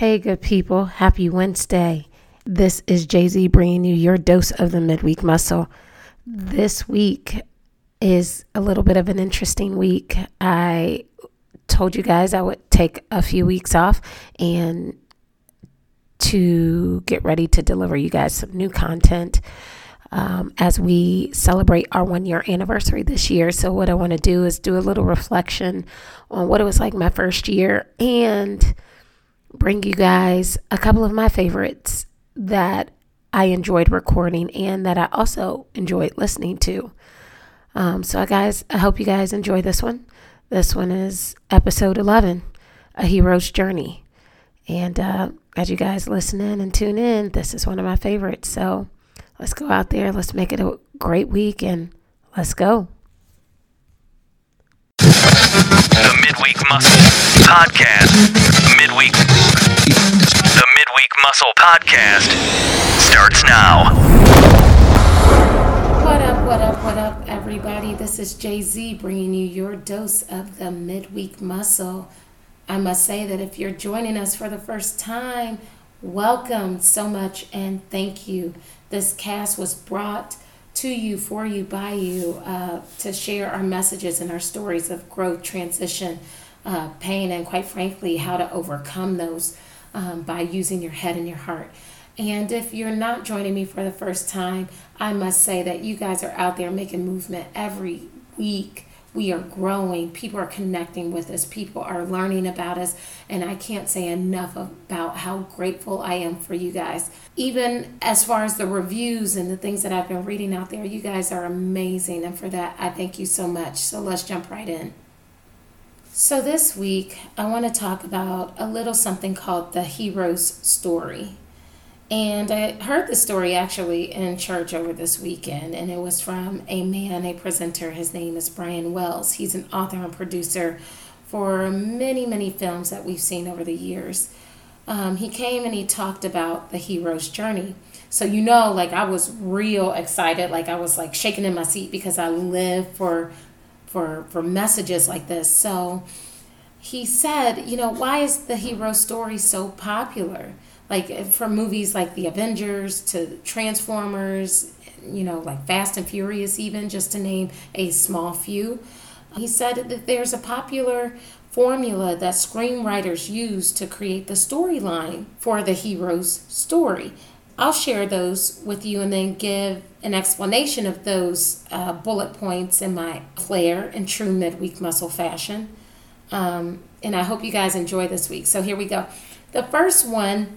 Hey, good people. Happy Wednesday. This is Jay Z bringing you your dose of the midweek muscle. This week is a little bit of an interesting week. I told you guys I would take a few weeks off and to get ready to deliver you guys some new content um, as we celebrate our one year anniversary this year. So, what I want to do is do a little reflection on what it was like my first year and bring you guys a couple of my favorites that I enjoyed recording and that I also enjoyed listening to. Um, so, guys, I hope you guys enjoy this one. This one is episode 11 A Hero's Journey. And uh, as you guys listen in and tune in, this is one of my favorites. So, let's go out there. Let's make it a great week and let's go. The Midweek Muscle Podcast. Midweek. Muscle Podcast starts now. What up, what up, what up, everybody? This is Jay Z bringing you your dose of the midweek muscle. I must say that if you're joining us for the first time, welcome so much and thank you. This cast was brought to you, for you, by you, uh, to share our messages and our stories of growth, transition, uh, pain, and quite frankly, how to overcome those um, by using your head and your heart. And if you're not joining me for the first time, I must say that you guys are out there making movement every week. We are growing. People are connecting with us. People are learning about us. And I can't say enough about how grateful I am for you guys. Even as far as the reviews and the things that I've been reading out there, you guys are amazing. And for that, I thank you so much. So let's jump right in. So, this week, I want to talk about a little something called the hero's story. And I heard the story actually in church over this weekend, and it was from a man, a presenter. His name is Brian Wells. He's an author and producer for many, many films that we've seen over the years. Um, he came and he talked about the hero's journey. So, you know, like I was real excited, like I was like shaking in my seat because I live for for for messages like this. So he said, you know, why is the hero story so popular? Like eh, from movies like The Avengers to Transformers, you know, like Fast and Furious, even just to name a small few. He said that there's a popular formula that screenwriters use to create the storyline for the hero's story. I'll share those with you and then give an explanation of those uh, bullet points in my flair and true midweek muscle fashion. Um, and I hope you guys enjoy this week. So here we go. The first one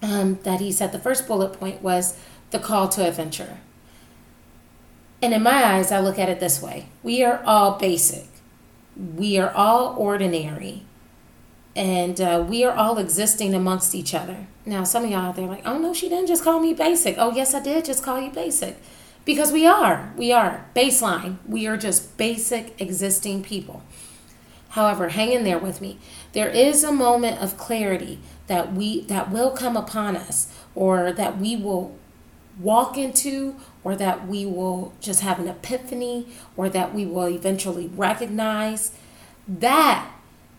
um, that he said, the first bullet point was the call to adventure. And in my eyes, I look at it this way we are all basic, we are all ordinary, and uh, we are all existing amongst each other. Now, some of y'all out there like, oh no, she didn't just call me basic. Oh, yes, I did just call you basic. Because we are. We are. Baseline. We are just basic existing people. However, hang in there with me. There is a moment of clarity that we that will come upon us or that we will walk into or that we will just have an epiphany or that we will eventually recognize that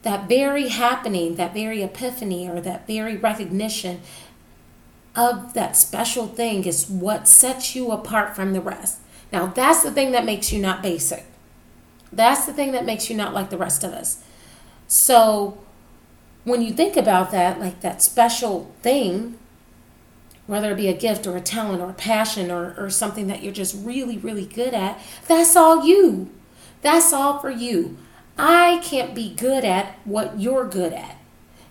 that very happening, that very epiphany, or that very recognition of that special thing is what sets you apart from the rest. Now, that's the thing that makes you not basic. That's the thing that makes you not like the rest of us. So, when you think about that, like that special thing, whether it be a gift or a talent or a passion or, or something that you're just really, really good at, that's all you. That's all for you. I can't be good at what you're good at.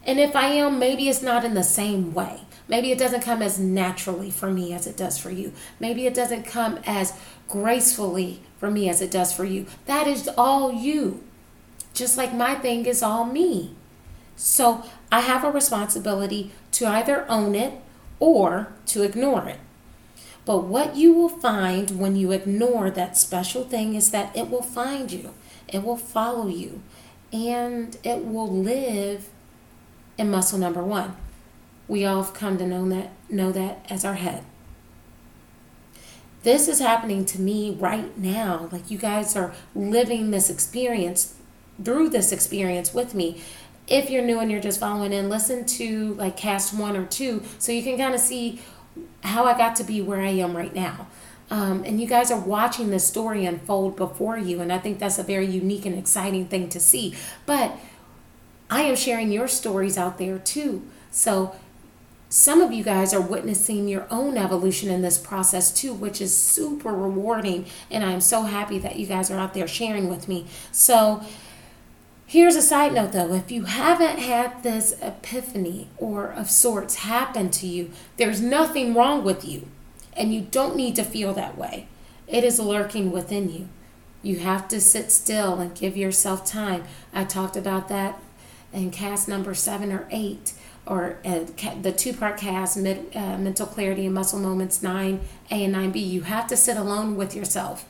And if I am, maybe it's not in the same way. Maybe it doesn't come as naturally for me as it does for you. Maybe it doesn't come as gracefully for me as it does for you. That is all you. Just like my thing is all me. So I have a responsibility to either own it or to ignore it. But what you will find when you ignore that special thing is that it will find you. It will follow you and it will live in muscle number one. We all have come to know that know that as our head. This is happening to me right now. Like you guys are living this experience through this experience with me. if you're new and you're just following in, listen to like cast one or two so you can kind of see how I got to be where I am right now. Um, and you guys are watching this story unfold before you, and I think that's a very unique and exciting thing to see. But I am sharing your stories out there too. So some of you guys are witnessing your own evolution in this process too, which is super rewarding. And I'm so happy that you guys are out there sharing with me. So, here's a side note though if you haven't had this epiphany or of sorts happen to you, there's nothing wrong with you. And you don't need to feel that way. It is lurking within you. You have to sit still and give yourself time. I talked about that in cast number seven or eight or uh, the two part cast, mid, uh, Mental Clarity and Muscle Moments 9A and 9B, you have to sit alone with yourself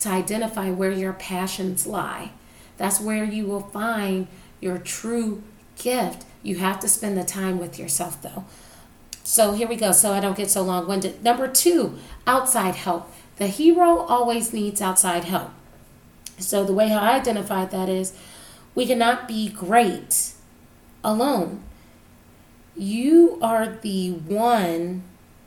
to identify where your passions lie. That's where you will find your true gift. You have to spend the time with yourself, though. So here we go, so I don't get so long winded. Number two, outside help. The hero always needs outside help. So the way how I identified that is we cannot be great alone you are the one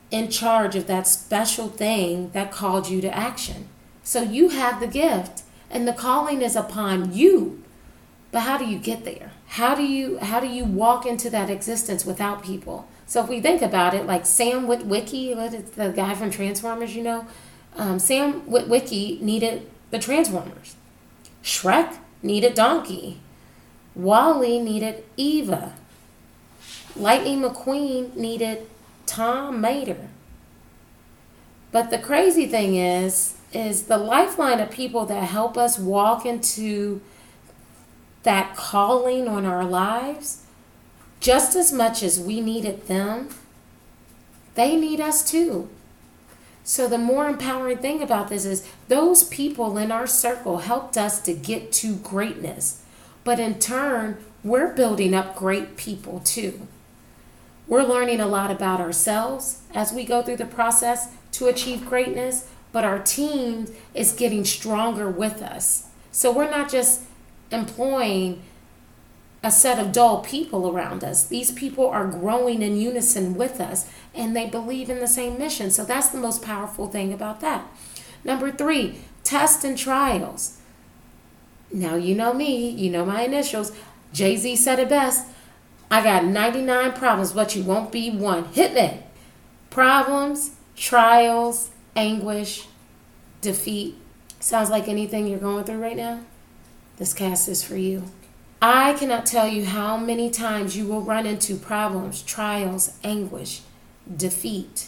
in charge of that special thing that called you to action. So you have the gift and the calling is upon you. But how do you get there? How do you how do you walk into that existence without people? So if we think about it, like Sam Witwicky, the guy from Transformers, you know, um, Sam Witwicky needed the Transformers. Shrek needed Donkey. WALL-E needed Eva. Lightning McQueen needed Tow Mater. But the crazy thing is, is the lifeline of people that help us walk into that calling on our lives, just as much as we needed them, they need us too. So, the more empowering thing about this is those people in our circle helped us to get to greatness. But in turn, we're building up great people too. We're learning a lot about ourselves as we go through the process to achieve greatness, but our team is getting stronger with us. So we're not just employing a set of dull people around us. These people are growing in unison with us and they believe in the same mission. So that's the most powerful thing about that. Number three, test and trials. Now, you know me, you know my initials. Jay Z said it best I got 99 problems, but you won't be one. Hit me. Problems, trials, anguish, defeat. Sounds like anything you're going through right now? This cast is for you. I cannot tell you how many times you will run into problems, trials, anguish, defeat.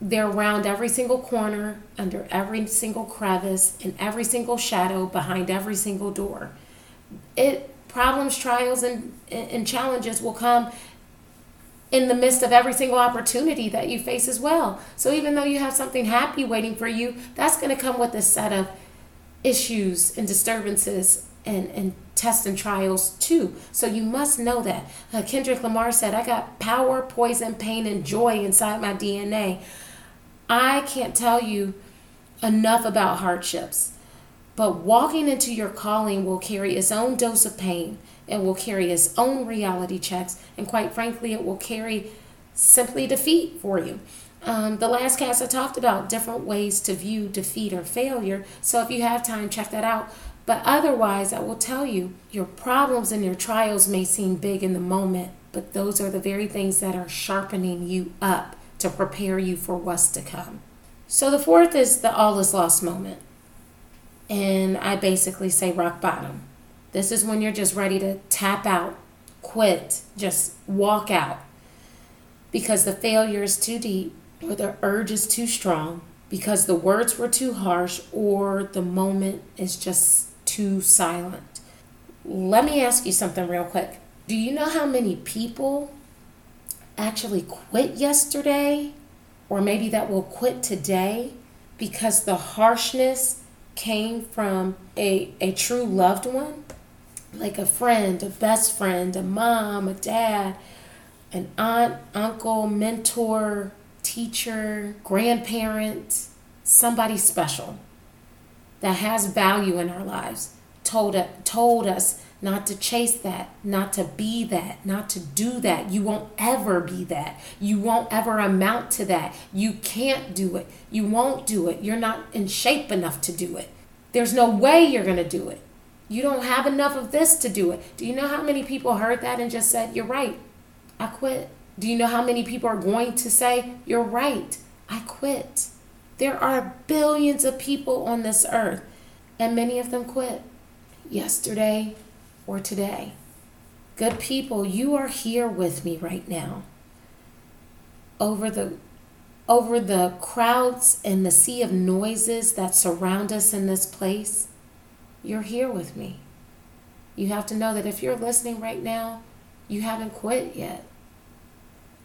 They're around every single corner, under every single crevice, in every single shadow, behind every single door. It problems, trials, and, and challenges will come in the midst of every single opportunity that you face as well. So even though you have something happy waiting for you, that's going to come with a set of issues and disturbances and, and tests and trials too. So you must know that. Uh, Kendrick Lamar said, I got power, poison, pain, and joy inside my DNA. I can't tell you enough about hardships. But walking into your calling will carry its own dose of pain. It will carry its own reality checks. And quite frankly, it will carry simply defeat for you. Um, the last cast I talked about different ways to view defeat or failure. So if you have time, check that out. But otherwise, I will tell you your problems and your trials may seem big in the moment, but those are the very things that are sharpening you up to prepare you for what's to come. So the fourth is the all is lost moment and I basically say rock bottom. This is when you're just ready to tap out, quit, just walk out because the failure is too deep or the urge is too strong because the words were too harsh or the moment is just too silent. Let me ask you something real quick. Do you know how many people actually quit yesterday or maybe that will quit today because the harshness came from a, a true loved one, like a friend, a best friend, a mom, a dad, an aunt, uncle, mentor, teacher, grandparent, somebody special that has value in our lives, told, told us not to chase that, not to be that, not to do that. You won't ever be that. You won't ever amount to that. You can't do it. You won't do it. You're not in shape enough to do it. There's no way you're going to do it. You don't have enough of this to do it. Do you know how many people heard that and just said, You're right, I quit? Do you know how many people are going to say, You're right, I quit? There are billions of people on this earth, and many of them quit yesterday or today. Good people, you are here with me right now. Over the over the crowds and the sea of noises that surround us in this place, you're here with me. You have to know that if you're listening right now, you haven't quit yet.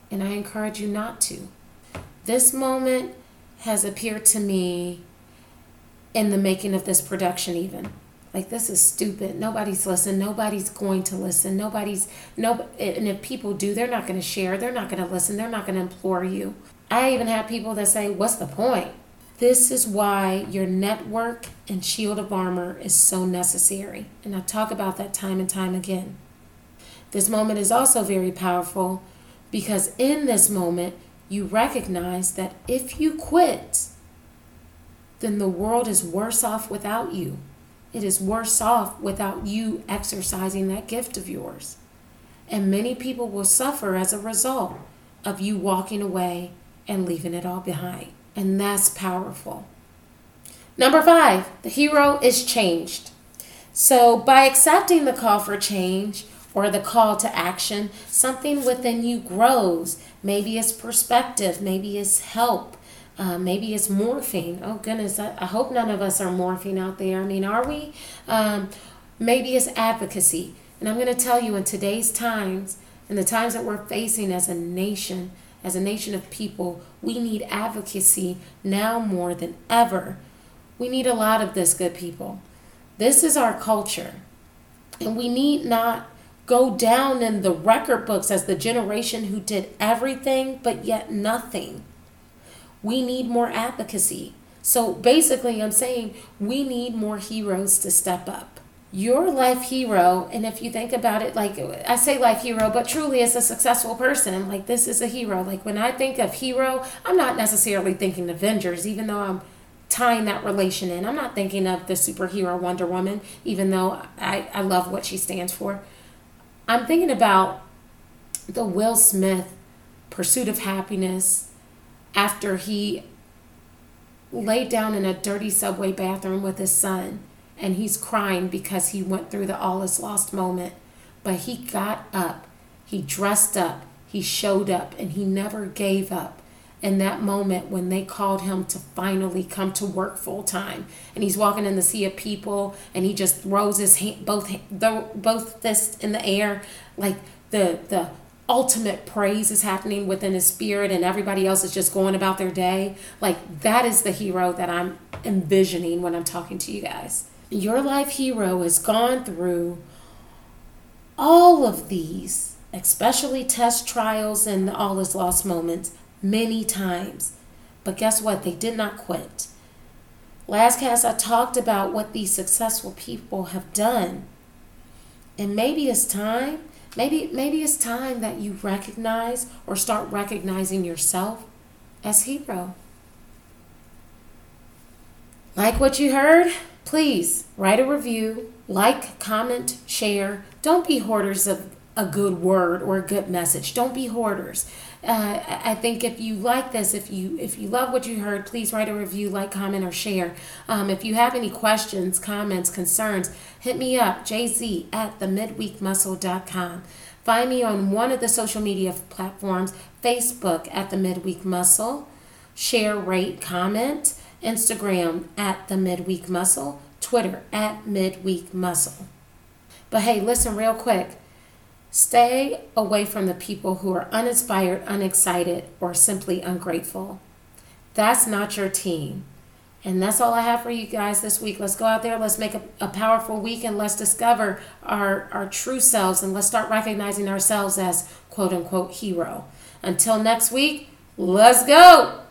And I encourage you not to. This moment has appeared to me in the making of this production, even. Like this is stupid. Nobody's listening. Nobody's going to listen. Nobody's no. And if people do, they're not going to share. They're not going to listen. They're not going to implore you. I even have people that say, "What's the point?" This is why your network and shield of armor is so necessary. And I talk about that time and time again. This moment is also very powerful because in this moment, you recognize that if you quit, then the world is worse off without you. It is worse off without you exercising that gift of yours. And many people will suffer as a result of you walking away and leaving it all behind. And that's powerful. Number five, the hero is changed. So, by accepting the call for change or the call to action, something within you grows. Maybe it's perspective, maybe it's help, uh, maybe it's morphine. Oh, goodness, I, I, hope none of us are morphine out there. I mean, are we? Um, maybe it's advocacy. And I'm going to tell you in today's times, in the times that we're facing as a nation, as a nation of people, we need advocacy now more than ever. We need a lot of this, good people. This is our culture. And we need not go down in the record books as the generation who did everything but yet nothing. We need more advocacy. So basically, I'm saying we need more heroes to step up your life hero and if you think about it like i say life hero but truly as a successful person like this is a hero. Like when i think of hero i'm not necessarily thinking avengers even though i'm tying that relation in. I'm not thinking of the superhero wonder woman even though i, I love what she stands for. I'm thinking about the will smith pursuit of happiness after he laid down in a dirty subway bathroom with his son and he's crying because he went through the all is lost moment. But he got up, he dressed up, he showed up, and he never gave up. In that moment when they called him to finally come to work full time, and he's walking in the sea of people, and he just throws his hand, both both fists in the air, like the the ultimate praise is happening within his spirit and everybody else is just going about their day like that is the hero that i'm envisioning when i'm talking to you guys your life hero has gone through all of these, especially test trials and all his lost moments, many times. But guess what? They did not quit. Last cast, I talked about what these successful people have done. And maybe it's time, maybe, maybe it's time that you recognize or start recognizing yourself as hero. Like what you heard? Please write a review, like, comment, share. Don't be hoarders of a good word or a good message. Don't be hoarders. Uh, I think if you like this, if you if you love what you heard, please write a review, like, comment, or share. Um, if you have any questions, comments, concerns, hit me up, jz at themidweekmuscle.com. Find me on one of the social media platforms, Facebook at the Midweek Muscle. Share, rate, comment. Instagram at the Midweek Muscle, Twitter at Midweek Muscle. But hey, listen real quick. Stay away from the people who are uninspired, unexcited, or simply ungrateful. That's not your team. And that's all I have for you guys this week. Let's go out there, let's make a, a powerful week, and let's discover our, our true selves and let's start recognizing ourselves as quote unquote hero. Until next week, let's go.